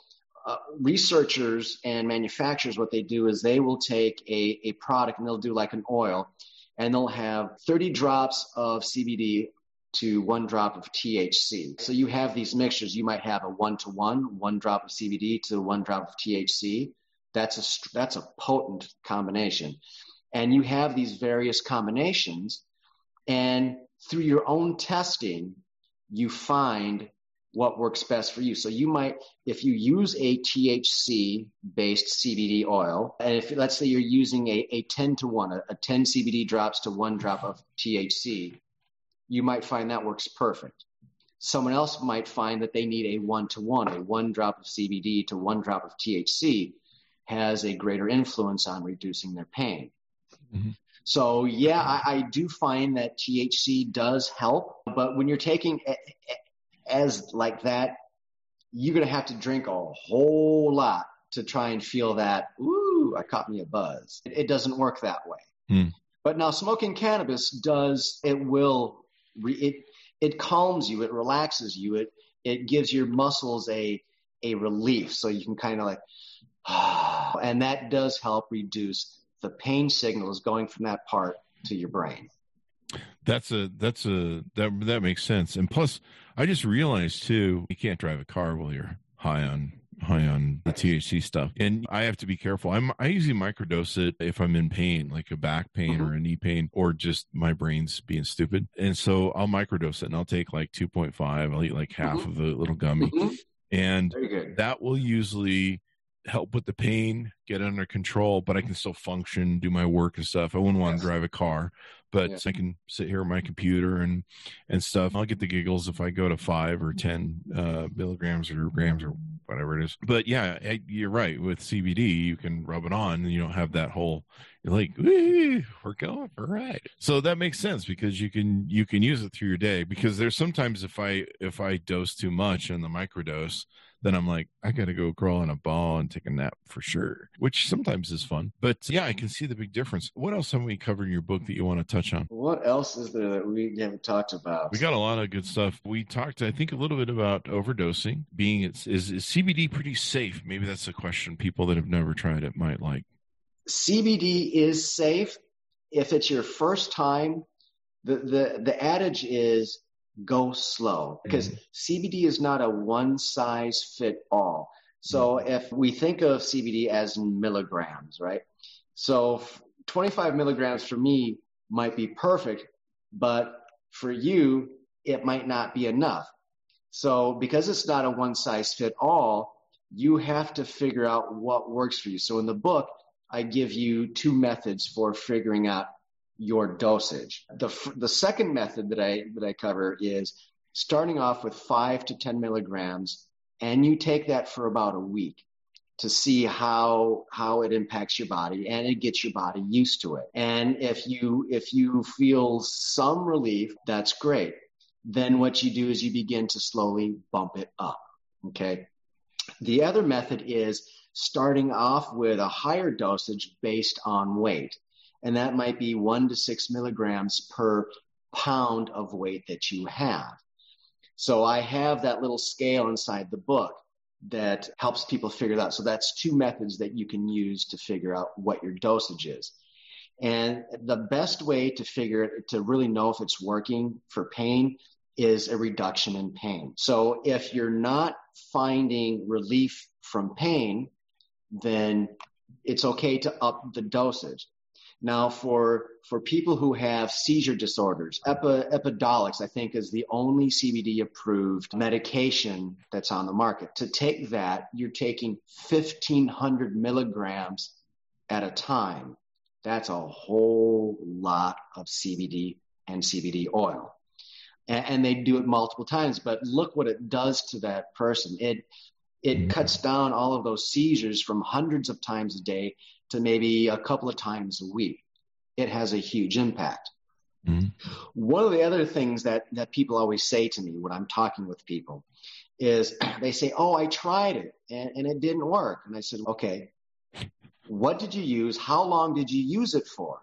uh, researchers and manufacturers, what they do is they will take a, a product and they'll do like an oil and they'll have 30 drops of CBD to one drop of THC. So you have these mixtures. You might have a one to one, one drop of CBD to one drop of THC. That's a that's a potent combination, and you have these various combinations, and through your own testing, you find what works best for you. So you might, if you use a THC based CBD oil, and if let's say you're using a, a 10 to 1, a, a 10 CBD drops to one drop of THC, you might find that works perfect. Someone else might find that they need a one to one, a one drop of CBD to one drop of THC has a greater influence on reducing their pain. Mm-hmm. So yeah, I, I, do find that THC does help, but when you're taking as like that, you're gonna have to drink a whole lot to try and feel that. Ooh, I caught me a buzz. It, it doesn't work that way. Mm. But now smoking cannabis does. It will. It it calms you. It relaxes you. It it gives your muscles a a relief, so you can kind of like and that does help reduce the pain signals going from that part to your brain. That's a that's a that that makes sense. And plus, I just realized too, you can't drive a car while you're high on high on the THC stuff, and I have to be careful. I'm I usually microdose it if I'm in pain, like a back pain mm-hmm. or a knee pain, or just my brain's being stupid. And so I'll microdose it, and I'll take like 2.5. I'll eat like half mm-hmm. of the little gummy, mm-hmm. and that will usually help with the pain, get under control, but I can still function, do my work and stuff. I wouldn't want yes. to drive a car, but yeah. I can sit here on my computer and and stuff. I'll get the giggles if I go to five or ten uh, milligrams or grams or whatever it is. But yeah, you're right. With CBD, you can rub it on, and you don't have that whole. You're like, we're going all right. So that makes sense because you can you can use it through your day. Because there's sometimes if I if I dose too much in the microdose then I'm like, I got to go crawl in a ball and take a nap for sure, which sometimes is fun. But yeah, I can see the big difference. What else have we covered in your book that you want to touch on? What else is there that we haven't talked about? We got a lot of good stuff. We talked, I think, a little bit about overdosing. Being it's is, is CBD pretty safe? Maybe that's a question people that have never tried it might like. CBD is safe if it's your first time. The the the adage is go slow because mm-hmm. CBD is not a one size fit all. So mm-hmm. if we think of CBD as milligrams, right? So 25 milligrams for me might be perfect, but for you, it might not be enough. So because it's not a one size fit all, you have to figure out what works for you. So in the book, I give you two methods for figuring out your dosage. The, the second method that I, that I cover is starting off with five to 10 milligrams, and you take that for about a week to see how how it impacts your body and it gets your body used to it. And if you if you feel some relief that's great. Then what you do is you begin to slowly bump it up okay? The other method is starting off with a higher dosage based on weight and that might be one to six milligrams per pound of weight that you have. So I have that little scale inside the book that helps people figure that out. So that's two methods that you can use to figure out what your dosage is. And the best way to figure it, to really know if it's working for pain is a reduction in pain. So if you're not finding relief from pain, then it's okay to up the dosage. Now, for for people who have seizure disorders, Epi, Epidiolex, I think, is the only CBD approved medication that's on the market. To take that, you're taking 1,500 milligrams at a time. That's a whole lot of CBD and CBD oil. And, and they do it multiple times, but look what it does to that person. It it cuts down all of those seizures from hundreds of times a day to maybe a couple of times a week, it has a huge impact. Mm-hmm. One of the other things that, that people always say to me when I'm talking with people is they say, Oh, I tried it and, and it didn't work. And I said, Okay, what did you use? How long did you use it for?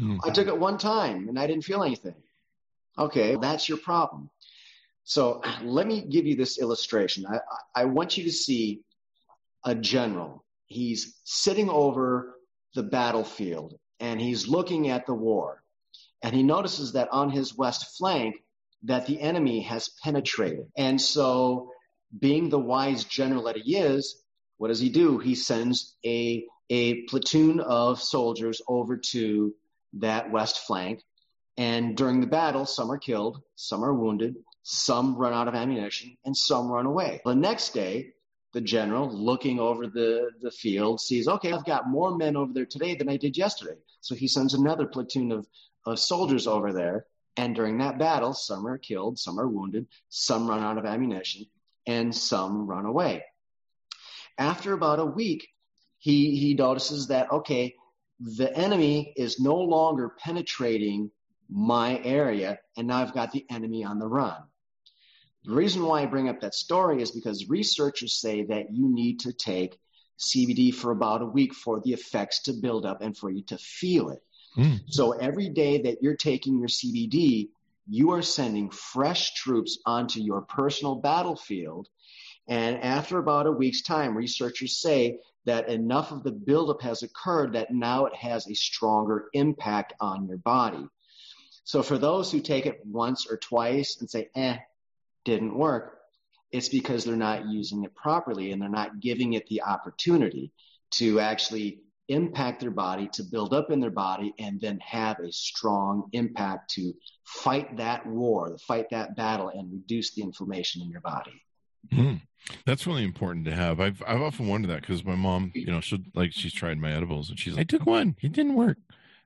Mm-hmm. I took it one time and I didn't feel anything. Okay, that's your problem. So let me give you this illustration. I, I want you to see a general. He's sitting over the battlefield and he's looking at the war. And he notices that on his west flank that the enemy has penetrated. And so being the wise general that he is, what does he do? He sends a, a platoon of soldiers over to that west flank. And during the battle, some are killed, some are wounded, some run out of ammunition, and some run away. The next day, the general, looking over the, the field, sees, okay, I've got more men over there today than I did yesterday. So he sends another platoon of, of soldiers over there. And during that battle, some are killed, some are wounded, some run out of ammunition, and some run away. After about a week, he, he notices that, okay, the enemy is no longer penetrating my area, and now I've got the enemy on the run. The reason why I bring up that story is because researchers say that you need to take CBD for about a week for the effects to build up and for you to feel it. Mm. So every day that you're taking your CBD, you are sending fresh troops onto your personal battlefield. And after about a week's time, researchers say that enough of the buildup has occurred that now it has a stronger impact on your body. So for those who take it once or twice and say, eh, didn't work, it's because they're not using it properly and they're not giving it the opportunity to actually impact their body, to build up in their body, and then have a strong impact to fight that war, fight that battle, and reduce the inflammation in your body. Mm. That's really important to have. I've I've often wondered that because my mom, you know, she like she's tried my edibles and she's like, I took one, it didn't work.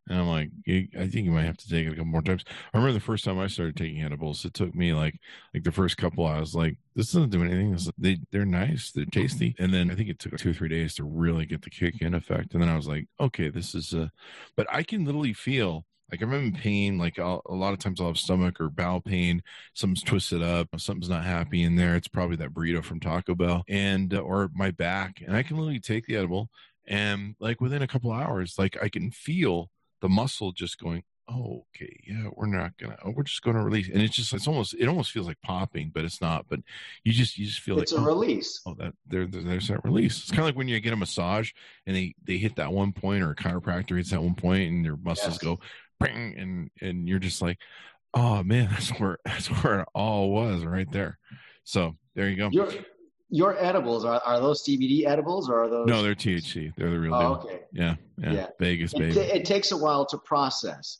And I'm like, I think you might have to take it a couple more times. I remember the first time I started taking edibles, it took me like like the first couple. I was like, this doesn't do anything. they they're nice, they're tasty. And then I think it took two or three days to really get the kick in effect. And then I was like, okay, this is a. But I can literally feel like I'm in pain. Like I'll, a lot of times I'll have stomach or bowel pain. Something's twisted up. Something's not happy in there. It's probably that burrito from Taco Bell and uh, or my back. And I can literally take the edible and like within a couple hours, like I can feel the muscle just going. Oh, okay, yeah, we're not gonna. Oh, we're just gonna release, and it's just it's almost it almost feels like popping, but it's not. But you just you just feel it's like it's a oh, release. Oh, that there, there's that release. It's kind of like when you get a massage and they they hit that one point, or a chiropractor hits that one point, and your muscles yes. go bang, and and you're just like, oh man, that's where that's where it all was right there. So there you go. Your your edibles are are those CBD edibles or are those? No, they're THC. They're the real oh, deal. Okay. Yeah, yeah, yeah. Vegas, baby. It, it, takes a while to process.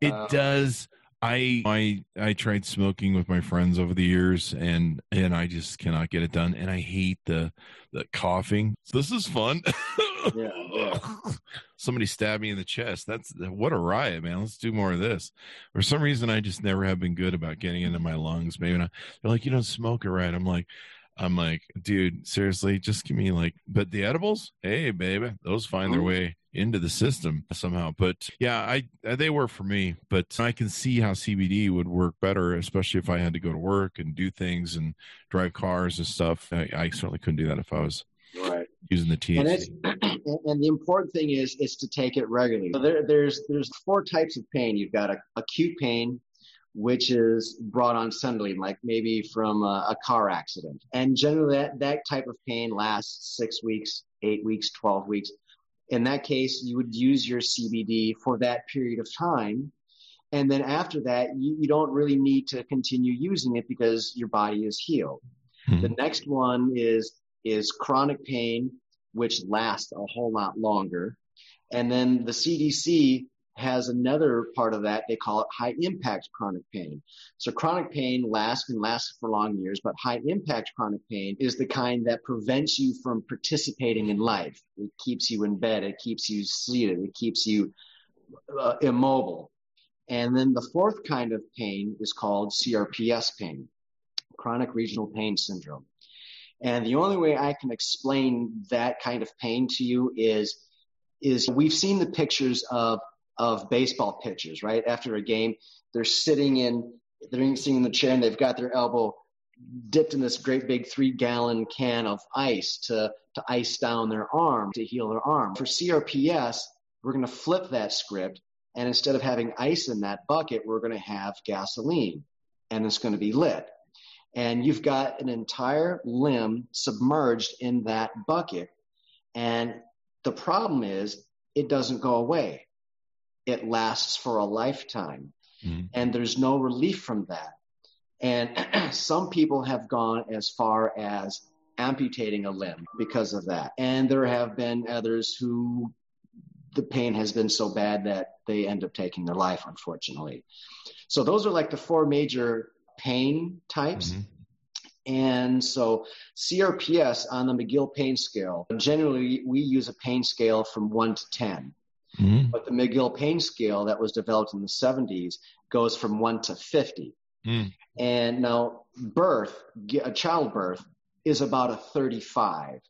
It um, does. I I I tried smoking with my friends over the years and and I just cannot get it done and I hate the the coughing. This is fun. yeah, yeah. Somebody stabbed me in the chest. That's what a riot, man. Let's do more of this. For some reason I just never have been good about getting into my lungs. Maybe not. They're like, you don't smoke it right. I'm like, I'm like, dude, seriously, just give me like, but the edibles, hey, baby, those find their mm-hmm. way into the system somehow. But yeah, I they work for me, but I can see how CBD would work better, especially if I had to go to work and do things and drive cars and stuff. I, I certainly couldn't do that if I was right. using the THC. And, and, the important thing is is to take it regularly. So there, there's there's four types of pain. You've got a, acute pain, which is brought on suddenly, like maybe from a, a, car accident. And generally, that, that type of pain lasts six weeks, eight weeks, 12 weeks. In that case, you would use your CBD for that period of time. And then after that, you, you don't really need to continue using it because your body is healed. Mm-hmm. The next one is, is chronic pain, which lasts a whole lot longer. And then the CDC has another part of that. They call it high impact chronic pain. So chronic pain lasts and lasts for long years, but high impact chronic pain is the kind that prevents you from participating in life. It keeps you in bed. It keeps you seated. It keeps you uh, immobile. And then the fourth kind of pain is called CRPS pain, chronic regional pain syndrome. And the only way I can explain that kind of pain to you is, is we've seen the pictures of of baseball pitchers, right? After a game, they're sitting in, they're sitting in the chair and they've got their elbow dipped in this great big three gallon can of ice to, to ice down their arm to heal their arm. For CRPS, we're going to flip that script. And instead of having ice in that bucket, we're going to have gasoline and it's going to be lit. And you've got an entire limb submerged in that bucket. And the problem is it doesn't go away. It lasts for a lifetime. Mm-hmm. And there's no relief from that. And some people have gone as far as amputating a limb because of that. And there have been others who the pain has been so bad that they end up taking their life, unfortunately. So those are like the four major pain types. Mm-hmm. And so CRPS on the McGill pain scale, generally we use a pain scale from one to 10. Mm-hmm. But the McGill pain scale that was developed in the 70s goes from one to 50. Mm. And now birth, a childbirth is about a 35.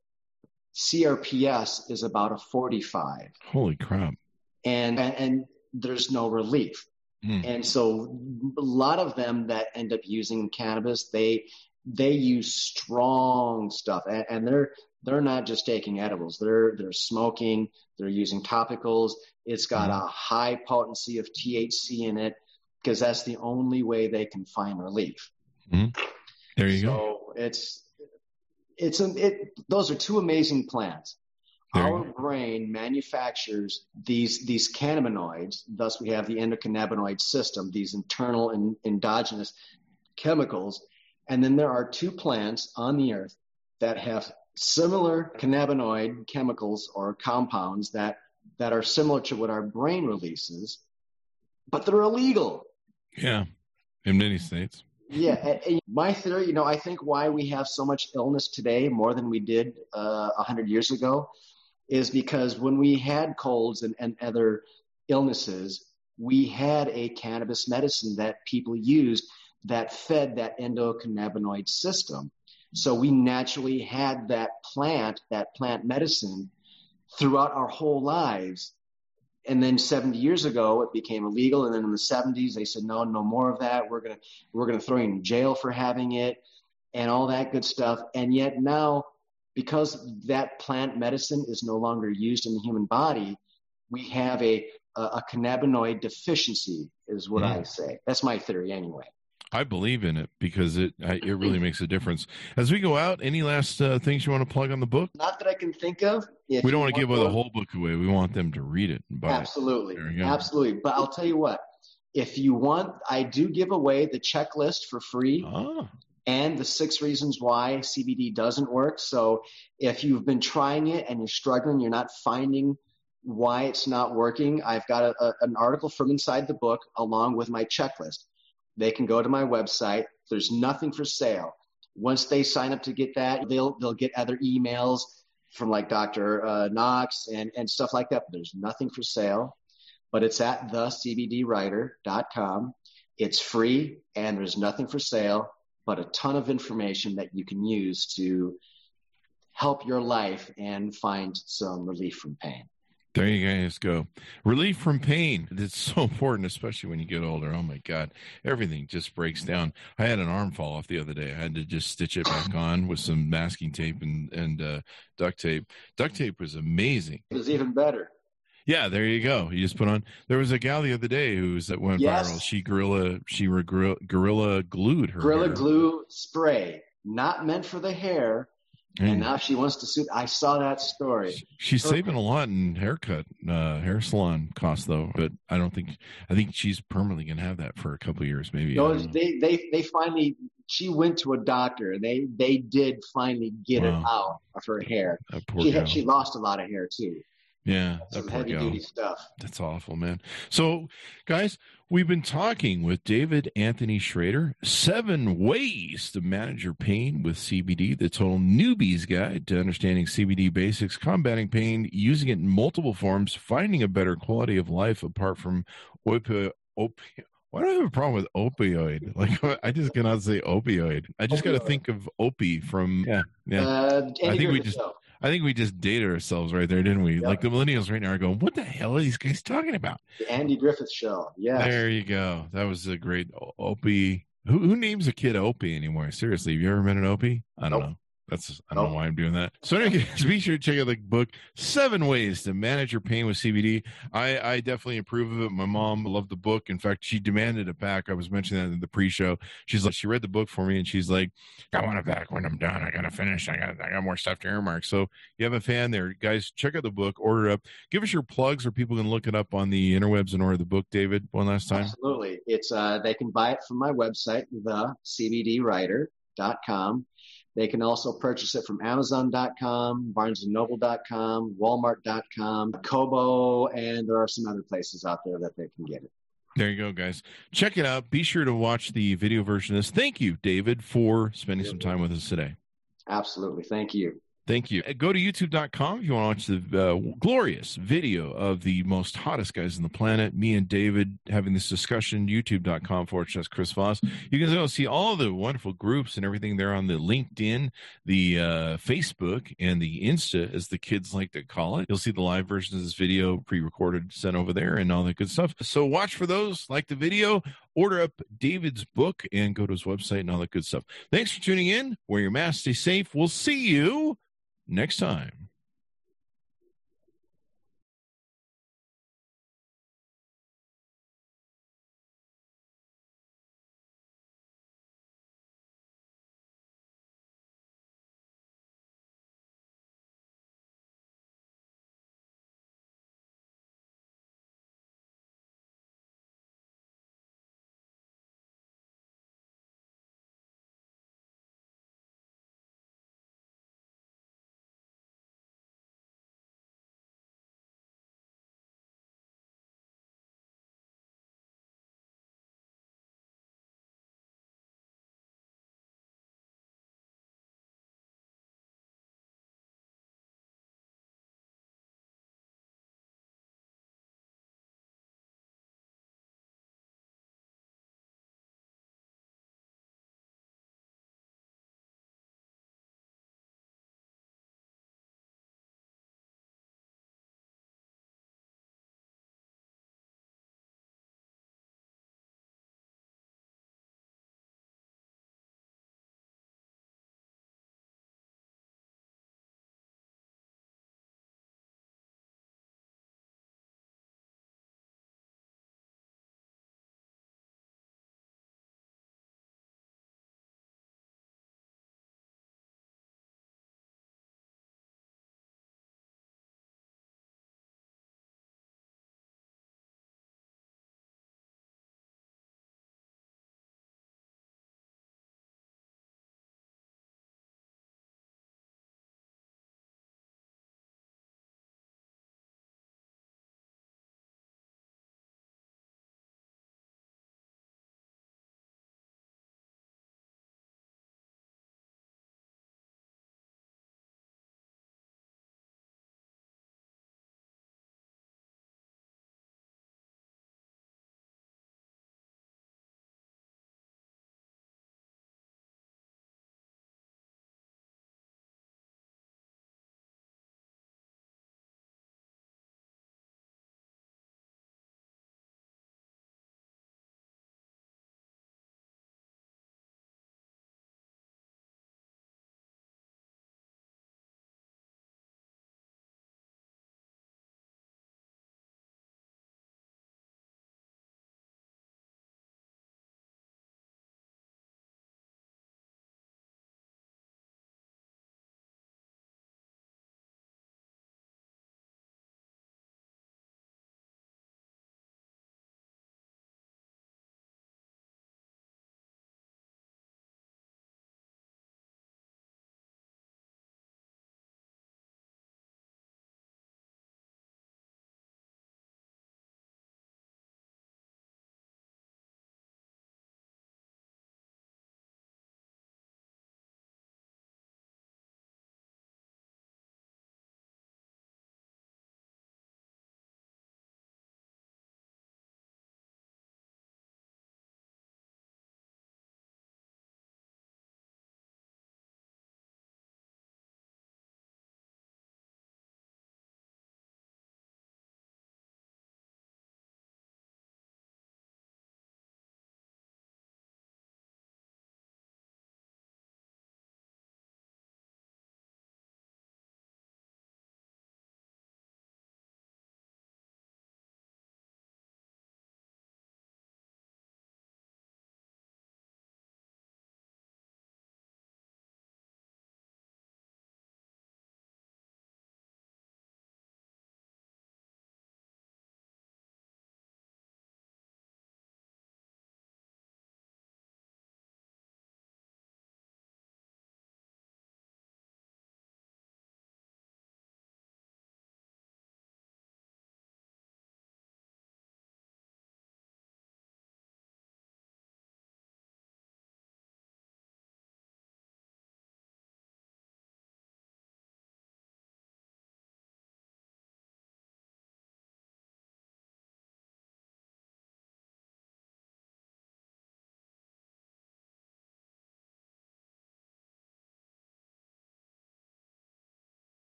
CRPS is about a 45. Holy crap. And, and, and there's no relief. Mm. And so a lot of them that end up using cannabis, they, they use strong stuff and, and they're, they're not just taking edibles. They're, they're smoking. They're using topicals. It's got mm. a high potency of THC in it because that's the only way they can find relief. Mm. There you so go. So it's, it's it, those are two amazing plants. There Our brain manufactures these these cannabinoids. Thus, we have the endocannabinoid system, these internal and endogenous chemicals. And then there are two plants on the earth that have similar cannabinoid chemicals or compounds that that are similar to what our brain releases, but they're illegal. Yeah, in many states. Yeah, and my theory, you know, I think why we have so much illness today more than we did uh, a uh, hundred years ago is because when we had colds and, and other illnesses, we had a cannabis medicine that people used that fed that endocannabinoid system. So we naturally had that plant, that plant medicine throughout our whole lives. And then 70 years ago it became illegal. And then in the 70s they said no no more of that. We're going to we're going to throw you in jail for having it and all that good stuff. And yet now because that plant medicine is no longer used in the human body we have a a, a cannabinoid deficiency is what mm. i say. That's my theory anyway I believe in it because it it really makes a difference. As we go out, any last uh, things you want to plug on the book? Not that I can think of. If we don't want to give away the whole book away. We want them to read it. Absolutely, it. absolutely. But I'll tell you what. If you want, I do give away the checklist for free. Ah. And the six reasons why CBD doesn't work. So if you've been trying it and you're struggling, you're not finding why it's not working, I've got a, a, an article from inside the book along with my checklist they can go to my website. There's nothing for sale. Once they sign up to get that, they'll they'll get other emails from like Dr. Uh, Knox and and stuff like that. But there's nothing for sale. But it's at thecbdwriter.com. It's free and there's nothing for sale, but a ton of information that you can use to help your life and find some relief from pain. There you guys go. Relief from pain. It's so important, especially when you get older. Oh my God. Everything just breaks down. I had an arm fall off the other day. I had to just stitch it back on with some masking tape and, and uh, duct tape. Duct tape was amazing. It was even better. Yeah, there you go. You just put on. There was a gal the other day who's that went yes. viral. She gorilla, she gorilla, gorilla glued her. Gorilla hair. glue spray, not meant for the hair, and now she wants to sue. I saw that story. She's saving a lot in haircut, uh, hair salon costs, though. But I don't think I think she's permanently gonna have that for a couple years, maybe. No, they they they finally. She went to a doctor. They they did finally get wow. it out of her hair. She had, she lost a lot of hair too. Yeah, some heavy duty stuff. That's awful, man. So, guys, we've been talking with David Anthony Schroeder. Seven ways to manage your pain with CBD. The total newbie's guide to understanding CBD basics, combating pain, using it in multiple forms, finding a better quality of life apart from opioid. Op- why do I have a problem with opioid? Like I just cannot say opioid. I just got to think of opie from yeah yeah. Uh, I think we just. I think we just dated ourselves right there, didn't we? Yep. Like the millennials right now are going, "What the hell are these guys talking about?" The Andy Griffith Show. Yeah. There you go. That was a great Opie. Who, who names a kid Opie anymore? Seriously, have you ever met an Opie? I don't Nope. know. That's I don't know why I'm doing that. So anyway, be sure to check out the book Seven Ways to Manage Your Pain with CBD. I, I definitely approve of it. My mom loved the book. In fact, she demanded it back. I was mentioning that in the pre-show. She's like, she read the book for me, and she's like, I want it back when I'm done. I gotta finish. I got I got more stuff to earmark. So you have a fan there, guys. Check out the book. Order it up. Give us your plugs, or people can look it up on the interwebs and order the book. David, one last time. Absolutely. It's uh, they can buy it from my website, thecbdwriter.com. They can also purchase it from Amazon.com, BarnesandNoble.com, Walmart.com, Kobo, and there are some other places out there that they can get it. There you go, guys. Check it out. Be sure to watch the video version of this. Thank you, David, for spending some time with us today. Absolutely. Thank you. Thank you. Go to youtube.com if you want to watch the uh, glorious video of the most hottest guys on the planet. Me and David having this discussion. YouTube.com forward slash Chris Voss. You can go see all the wonderful groups and everything there on the LinkedIn, the uh, Facebook, and the Insta, as the kids like to call it. You'll see the live version of this video pre recorded, sent over there, and all that good stuff. So watch for those, like the video, order up David's book, and go to his website and all that good stuff. Thanks for tuning in. Wear your mask, stay safe. We'll see you next time.